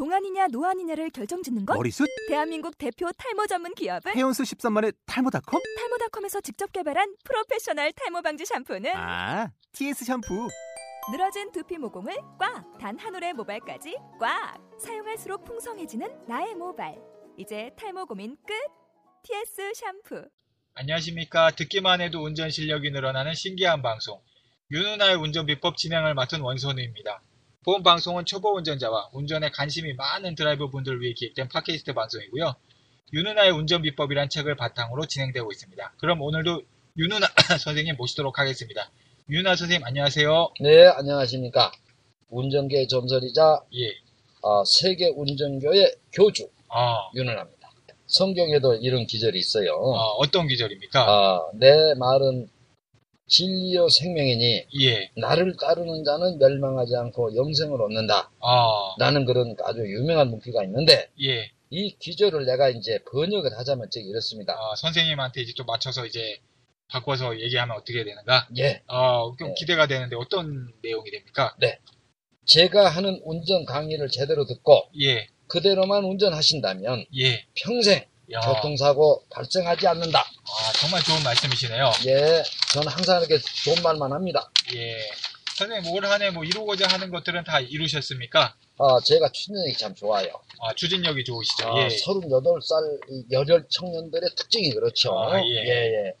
동안이냐 노안이냐를 결정짓는 것? 머리숱? 대한민국 대표 탈모 전문 기업은 헤어수 13만의 탈모닷컴? 탈모닷컴에서 직접 개발한 프로페셔널 탈모 방지 샴푸는 아, TS 샴푸. 늘어진 두피 모공을 꽉! 단 한 올의 모발까지 꽉! 사용할수록 풍성해지는 나의 모발. 이제 탈모 고민 끝! TS 샴푸. 안녕하십니까. 듣기만 해도 운전 실력이 늘어나는 신기한 방송. 윤은아의 운전 비법 진행을 맡은 원선우입니다. 본 방송은 초보 운전자와 운전에 관심이 많은 드라이버 분들을 위해 기획된 팟캐스트 방송이고요. 윤은아의 운전 비법이란 책을 바탕으로 진행되고 있습니다. 그럼 오늘도 윤은아 선생님 모시도록 하겠습니다. 윤은아 선생님 안녕하세요. 네, 안녕하십니까. 운전계 전설이자 예. 어, 세계 운전교의 교주 아, 윤은합니다. 성경에도 이런 기절이 있어요. 아, 어떤 기절입니까? 아, 내 말은 진리요 생명이니 예. 나를 따르는 자는 멸망하지 않고 영생을 얻는다. 아, 라는 그런 아주 유명한 문구가 있는데 예. 이 기절을 내가 이제 번역을 하자면 즉 이렇습니다. 아, 선생님한테 이제 좀 맞춰서 이제 바꿔서 얘기하면 어떻게 되는가? 예, 아, 좀 네. 기대가 되는데 어떤 내용이 됩니까? 제가 하는 운전 강의를 제대로 듣고 예, 그대로만 운전하신다면 예. 평생 야, 교통사고 발생하지 않는다. 아, 정말 좋은 말씀이시네요. 예, 저는 항상 이렇게 좋은 말만 합니다. 예. 선생님, 올 한해 뭐 이루고자 하는 것들은 다 이루셨습니까? 아, 제가 추진력이 참 좋아요. 아, 추진력이 좋으시죠? 아, 예. 38살 이 열혈 청년들의 특징이 그렇죠. 아, 예. 예, 예.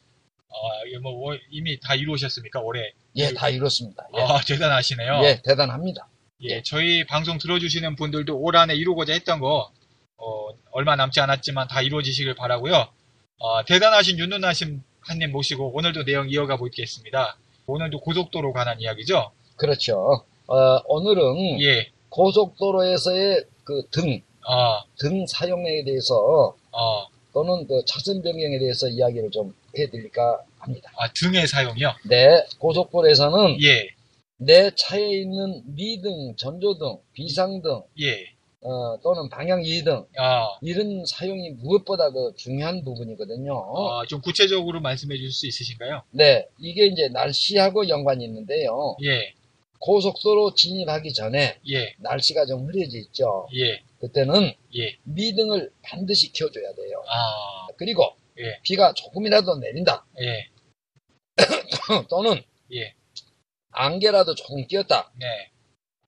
아, 이거 뭐 올- 이미 다 이루셨습니까? 올해? 예, 다 이렇습니다. 예. 아, 대단하시네요. 예, 대단합니다. 예, 저희 방송 들어주시는 분들도 올 한해 이루고자 했던 거, 어, 얼마 남지 않았지만 다 이루어지시길 바라고요 어, 대단하신 윤누나신 한님 모시고 오늘도 내용 이어가 보겠습니다. 오늘도 고속도로 관한 이야기죠? 그렇죠. 어, 오늘은 예, 고속도로에서의 그 등, 아, 등 사용에 대해서 어, 또는 그 차선 변경에 대해서 이야기를 좀 해드릴까 합니다. 아, 등의 사용이요? 네, 고속도로에서는 예, 내 차에 있는 미등, 전조등, 비상등, 예, 어, 또는 방향 이 등 아, 이런 사용이 무엇보다 그 중요한 부분이거든요. 아, 좀 구체적으로 말씀해 주실 수 있으신가요? 네, 이게 이제 날씨하고 연관이 있는데요. 예, 고속도로 진입하기 전에 예, 날씨가 좀 흐려져 있죠. 예, 그때는 예, 미등을 반드시 켜줘야 돼요. 아, 그리고 예, 비가 조금이라도 내린다. 예, 또는 예, 안개라도 조금 끼었다. 네.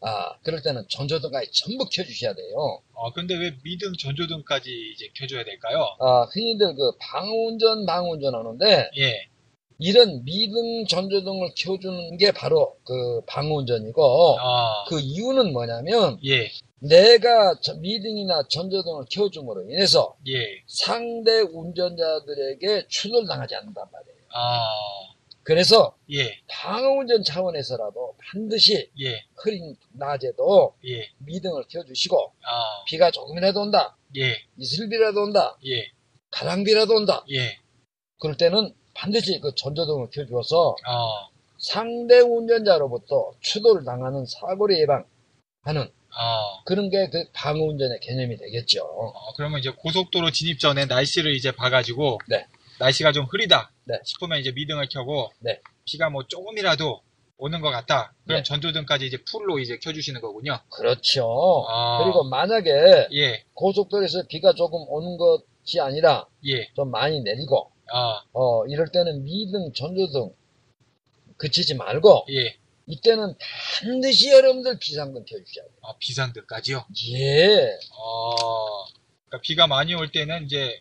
아, 그럴 때는 전조등까지 전부 켜주셔야 돼요. 아, 근데 왜 미등, 전조등까지 이제 켜줘야 될까요? 아, 흔히들 그 방운전, 방운전 하는데 예, 이런 미등, 전조등을 켜주는 게 바로 그 방운전이고 아, 그 이유는 뭐냐면 예, 내가 저 미등이나 전조등을 켜줌으로 인해서 예, 상대 운전자들에게 추돌 당하지 않는단 말이에요. 아, 그래서 예, 방어운전 차원에서라도 반드시 예, 흐린 낮에도 예, 미등을 켜주시고 아, 비가 조금이라도 온다, 예, 이슬비라도 온다, 예, 가랑비라도 온다. 예, 그럴 때는 반드시 그 전조등을 켜주어서 아, 상대 운전자로부터 추돌을 당하는 사고를 예방하는 아, 그런 게 그 방어운전의 개념이 되겠죠. 어, 그러면 이제 고속도로 진입 전에 날씨를 이제 봐가지고, 네. 날씨가 좀 흐리다 네. 싶으면 이제 미등을 켜고, 네. 비가 뭐 조금이라도 오는 것 같다. 그럼 네. 전조등까지 이제 풀로 이제 켜주시는 거군요. 그렇죠. 아. 그리고 만약에 예, 고속도로에서 비가 조금 오는 것이 아니라 예, 좀 많이 내리고 아, 어 이럴 때는 미등, 전조등 그치지 말고 예, 이때는 반드시 여러분들 비상등 켜주셔야 돼요. 아, 비상등까지요? 예, 어, 그러니까 비가 많이 올 때는 이제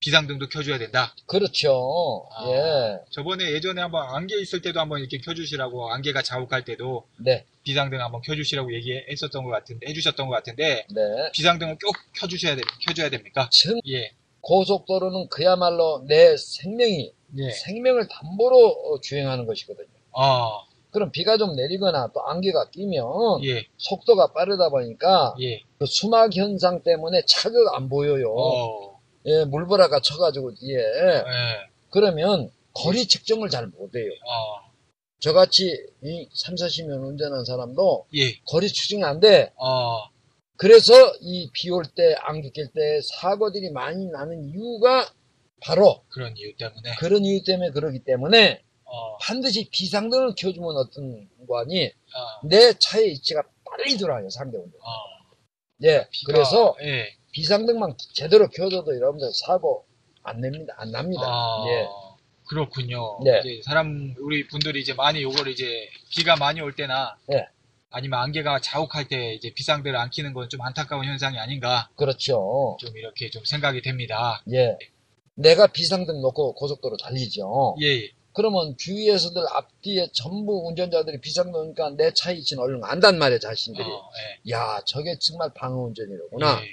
비상등도 켜줘야 된다. 그렇죠. 아. 예, 저번에 예전에 한번 안개 있을 때도 한번 이렇게 켜주시라고 안개가 자욱할 때도 네, 비상등 한번 켜주시라고 얘기했었던 것 같은데 해주셨던 것 같은데 네. 비상등은 꼭 켜주셔야 돼 켜줘야 됩니까? 지금 예, 고속도로는 그야말로 내 생명이 예, 생명을 담보로 어, 주행하는 것이거든요. 아, 그럼 비가 좀 내리거나 또 안개가 끼면 예, 속도가 빠르다 보니까 예, 그 수막 현상 때문에 차가 안 보여요. 어, 예, 물보라가 쳐가지고 뒤에 예, 그러면 거리 측정을 잘 못해요. 아, 저같이 이 3, 40년 운전한 사람도 예, 거리 추정이 안 돼. 아, 그래서 이 비 올 때, 안개 낄때 사고들이 많이 나는 이유가 바로 그런 이유 때문에 그런 이유 때문에 그러기 때문에 어, 반드시 비상등을 켜주면 어떤 관이 아, 내 차의 위치가 빨리 들어와요, 상대 운전. 아, 예. 비가- 그래서 예. 비상등만 제대로 켜줘도 여러분들 사고 안 냅니다. 안 납니다. 아, 예. 그렇군요. 네. 이제 사람 우리 분들이 이제 많이 요걸 이제 비가 많이 올 때나 네. 아니면 안개가 자욱할 때 이제 비상들을 안 켜는 건 좀 안타까운 현상이 아닌가 그렇죠. 좀 이렇게 좀 생각이 됩니다. 예. 내가 비상등 놓고 고속도로 달리죠. 예, 예. 그러면 주위에서들 앞뒤에 전부 운전자들이 비상등 놓으니까 내 차에 있는 얼른 안단 말이에요, 자신들이. 어, 예. 야, 저게 정말 방어 운전이로구나. 예,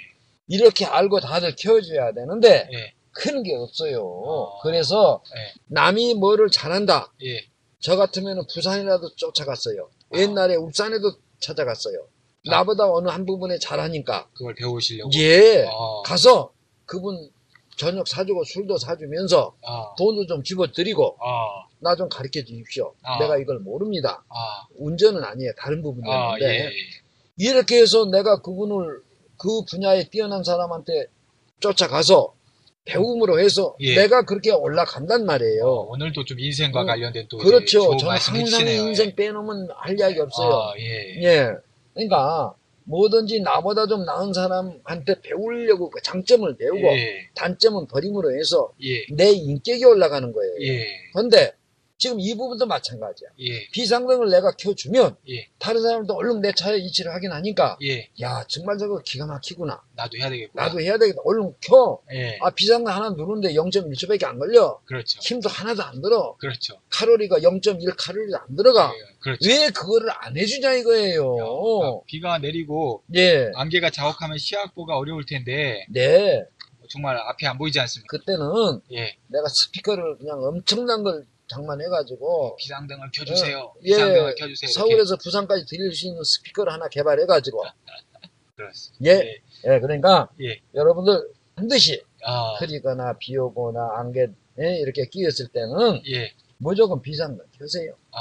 이렇게 알고 다들 켜줘야 되는데, 예, 크는 게 없어요. 어. 그래서 예, 남이 뭐를 잘한다. 예. 저 같으면 부산이라도 쫓아갔어요. 아. 옛날에 울산에도 찾아갔어요. 나보다 어느 한 부분에 잘하니까. 그걸 배우시려고. 예. 어, 가서 그분 저녁 사주고 술도 사주면서 아, 돈도 좀 집어드리고 아, 나좀 가르쳐 주십시오. 아. 내가 이걸 모릅니다. 아, 운전은 아니에요. 다른 아, 부분이었는데 예, 예. 이렇게 해서 내가 그분을 그 분야에 뛰어난 사람한테 쫓아가서 배움으로 해서 예. 내가 그렇게 올라간단 말이에요. 어, 오늘도 좀 인생과 어, 관련된 또 그렇죠. 저는 항상. 인생 빼놓으면 할 이야기 없어요. 아, 예. 예. 그러니까 뭐든지 나보다 좀 나은 사람한테 배우려고 그 장점을 배우고 예, 단점은 버림으로 해서 예, 내 인격이 올라가는 거예요. 예, 그런데 지금 이 부분도 마찬가지야. 예, 비상등을 내가 켜주면 예. 다른 사람도 얼른 내 차의 위치를 확인하니까 예. 야 정말 저거 기가 막히구나. 나도 해야 되겠구나. 나도 해야 되겠다. 얼른 켜. 예, 아 비상등 하나 누르는데 0.1초밖에 안 걸려. 그렇죠. 힘도 하나도 안 들어. 그렇죠. 칼로리가 0.1 칼로리도 안 들어가. 예, 그렇죠. 왜 그거를 안 해주냐 이거예요. 그러니까 비가 내리고 예. 안개가 자욱하면 시야보가 어려울 텐데 네. 정말 앞이 안 보이지 않습니까? 그때는 예, 내가 스피커를 그냥 엄청난 걸 장만해가지고 비상등을 켜주세요. 어, 예, 비상등을 켜주세요. 서울에서 부산까지 들릴 수 있는 스피커를 하나 개발해가지고 그렇습니다. 예, 예, 그러니까 예. 여러분들 반드시 아, 흐리거나 비 오거나 안개 예, 이렇게 끼었을 때는 예, 무조건 비상등 켜세요. 아,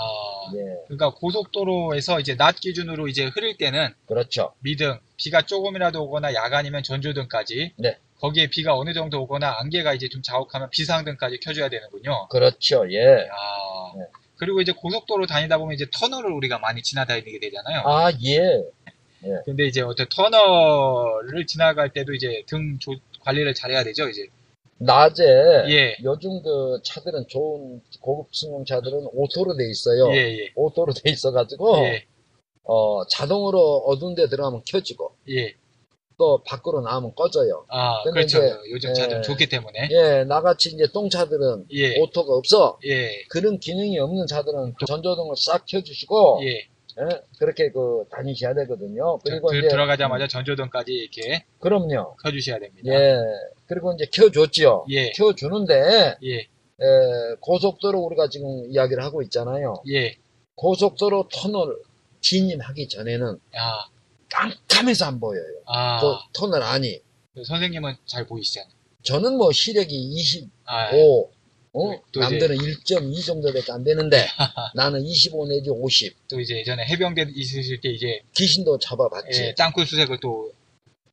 예, 그러니까 고속도로에서 이제 낮 기준으로 이제 흐릴 때는 그렇죠. 미등, 비가 조금이라도 오거나 야간이면 전조등까지. 네. 거기에 비가 어느 정도 오거나 안개가 이제 좀 자욱하면 비상등까지 켜줘야 되는군요. 그렇죠. 예. 아, 네. 그리고 이제 고속도로 다니다 보면 이제 터널을 우리가 많이 지나다니게 되잖아요. 아, 예. 근데 이제 어떤 터널을 지나갈 때도 이제 등 조- 관리를 잘해야 되죠, 이제. 낮에 예. 요즘 그 차들은 좋은 고급 승용차들은 auto로 돼 있어요. 예, 예. auto로 돼 있어가지고 예, 어, 자동으로 어두운 데 들어가면 켜지고 예. 또 밖으로 나오면 꺼져요. 아, 그렇죠. 이제, 요즘 차들 예. 좋기 때문에. 예, 나같이 이제 똥차들은 예. auto가 없어. 예. 그런 기능이 없는 차들은 전조등을 싹 켜주시고 예. 예, 그렇게 그 다니셔야 되거든요. 그리고 들, 이제 들어가자마자 전조등까지 이렇게 그럼요. 켜주셔야 됩니다. 예, 그리고 이제 켜줬지요. 예. 켜주는데 예. 에, 고속도로 우리가 지금 이야기를 하고 있잖아요. 예. 고속도로 터널 진입하기 전에는 아, 깜깜해서 안 보여요. 아. 그 터널 안이. 선생님은 잘 보이시잖아요. 저는 뭐 시력이 25, 아, 어? 또 이제- 남들은 1.2 정도밖에 안 되는데 나는 25 내지 50. 또 이제 예전에 해병대 있으실 때 이제 귀신도 잡아봤지. 예, 땅굴 수색을 또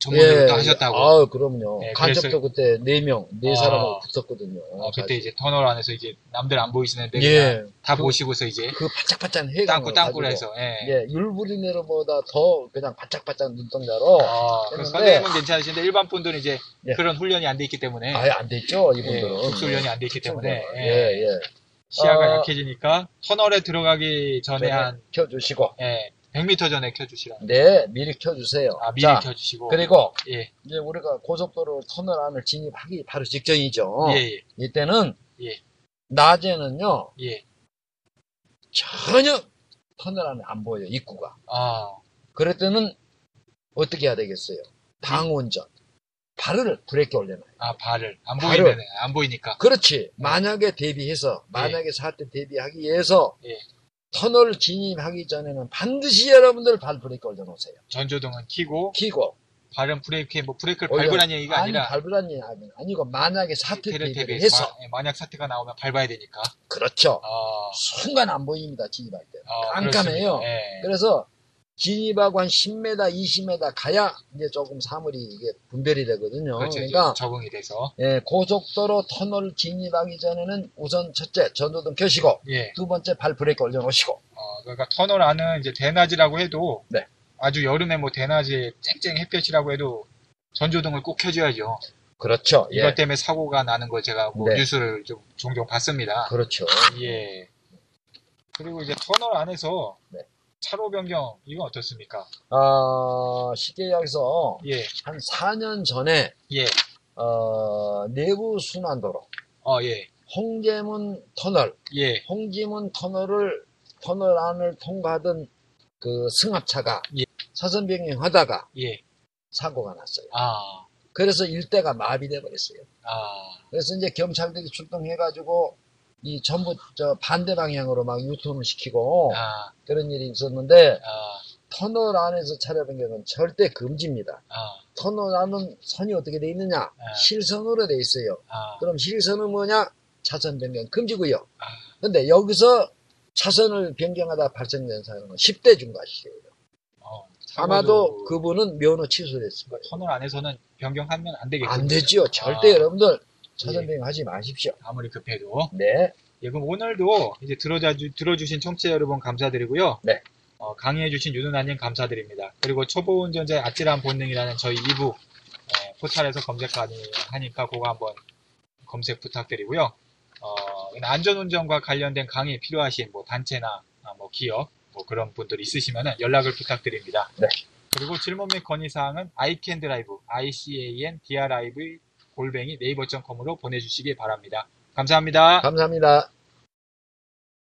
전문으로 또 하셨다고. 아, 그럼요. 예, 간첩도 그때 4명, 4사람하고 아. 붙었거든요. 어, 그때. 이제 터널 안에서 이제 남들 안 보이시는데 그냥 예. 다 그- 보시고서 이제 그 바짝바짝 해가 땅굴 땅굴해서 예. 예, 율부리네로보다 더 그냥 바짝바짝 눈동자로 아, 그 선생님은 괜찮으신데 일반 분들은 이제 예. 그런 훈련이 안 돼 있기 때문에 아예 안 됐죠, 예, 이분들은. 특수 훈련이 안 돼 있기 때문에 예, 예, 예. 시야가 어, 약해지니까 터널에 들어가기 전에 전에 한 켜주시고. 예, 100m 전에 켜주시라는. 네, 미리 켜주세요. 아 미리 자, 켜주시고. 그리고 예, 이제 우리가 고속도로 터널 안을 진입하기 바로 직전이죠. 예, 예, 이때는 예. 낮에는요 예. 전혀 터널 안에 안 보여요 입구가. 아, 그럴 때는 어떻게 해야 되겠어요? 방운전. 발을 브레이크 올려놔요. 아 발을 안. 보이면 안 보이니까. 그렇지. 만약에 대비해서 만약에 사태 대비하기 위해서 예. 터널 진입하기 전에는 반드시 여러분들 발 브레이크 올려놓으세요. 전조등은 켜고 키고 발은 브레이크에 뭐 브레이크를 밟으라는 얘기가 아니 아니라 밟으라는 얘기 아니고 만약에 사태 대비해서 예, 만약 사태가 나오면 밟아야 되니까. 그렇죠. 아, 순간 안 보입니다. 진입할 때. 아, 깜깜해요. 예. 그래서 진입하고 한 10m, 20m 가야 이제 조금 사물이 이게 분별이 되거든요. 그렇죠. 그 이제 러니까 적응이 돼서. 예, 고속도로 터널 진입하기 전에는 우선 첫째 전조등 켜시고 예. 두 번째 발 브레이크 올려놓으시고 어, 그러니까 터널 안은 이제 대낮이라고 해도 네. 아주 여름에 뭐 대낮에 쨍쨍 햇볕이라고 해도 전조등을 꼭 켜줘야죠. 그렇죠. 이것 예. 때문에 사고가 나는 거 제가 뭐 네. 뉴스를 좀 종종 봤습니다. 그렇죠. 예. 그리고 이제 터널 안에서 네. 차로 변경 이건 어떻습니까? 아, 쉽게 이야기해서 예, 한 4년 전에 예, 어, 내부 순환도로 어, 예, 홍제문 터널, 예, 홍지문 터널을 터널 안을 통과하던 그 승합차가 예. 사선 변경하다가 예. 사고가 났어요. 아, 그래서 일대가 마비돼 버렸어요. 아, 그래서 이제 경찰들이 출동해가지고 이 전부 저 반대 방향으로 막 유턴을 시키고 아, 그런 일이 있었는데 아, 터널 안에서 차량 변경은 절대 금지입니다. 아, 터널 안은 선이 어떻게 돼 있느냐? 아. 실선으로 돼 있어요. 아, 그럼 실선은 뭐냐? 차선 변경 금지고요. 아. 근데 여기서 차선을 변경하다 발생된 사고는 10대 중과시켜요. 어, 아마도 그분은 면허 취소됐을 거예요. 터널 안에서는 변경하면 안 되겠군요. 안 되지요. 절대 아. 여러분들 차선 예. 변경하지 마십시오. 아무리 급해도. 네. 예, 그럼 오늘도 이제 들어자, 들어주신 청취자 여러분 감사드리고요. 네. 어, 강의해주신 윤은아님 감사드립니다. 그리고 초보 운전자의 아찔한 본능이라는 저희 2부 예, 포탈에서 검색 가능하니까 그거 한번 검색 부탁드리고요. 어, 안전운전과 관련된 강의 필요하신 뭐 단체나 아, 뭐 기업 뭐 그런 분들 있으시면 연락을 부탁드립니다. 네. 그리고 질문 및 건의사항은 iCanDrive, I-C-A-N-D-R-I-V 골뱅이 네이버.com으로 보내주시기 바랍니다. 감사합니다. 감사합니다.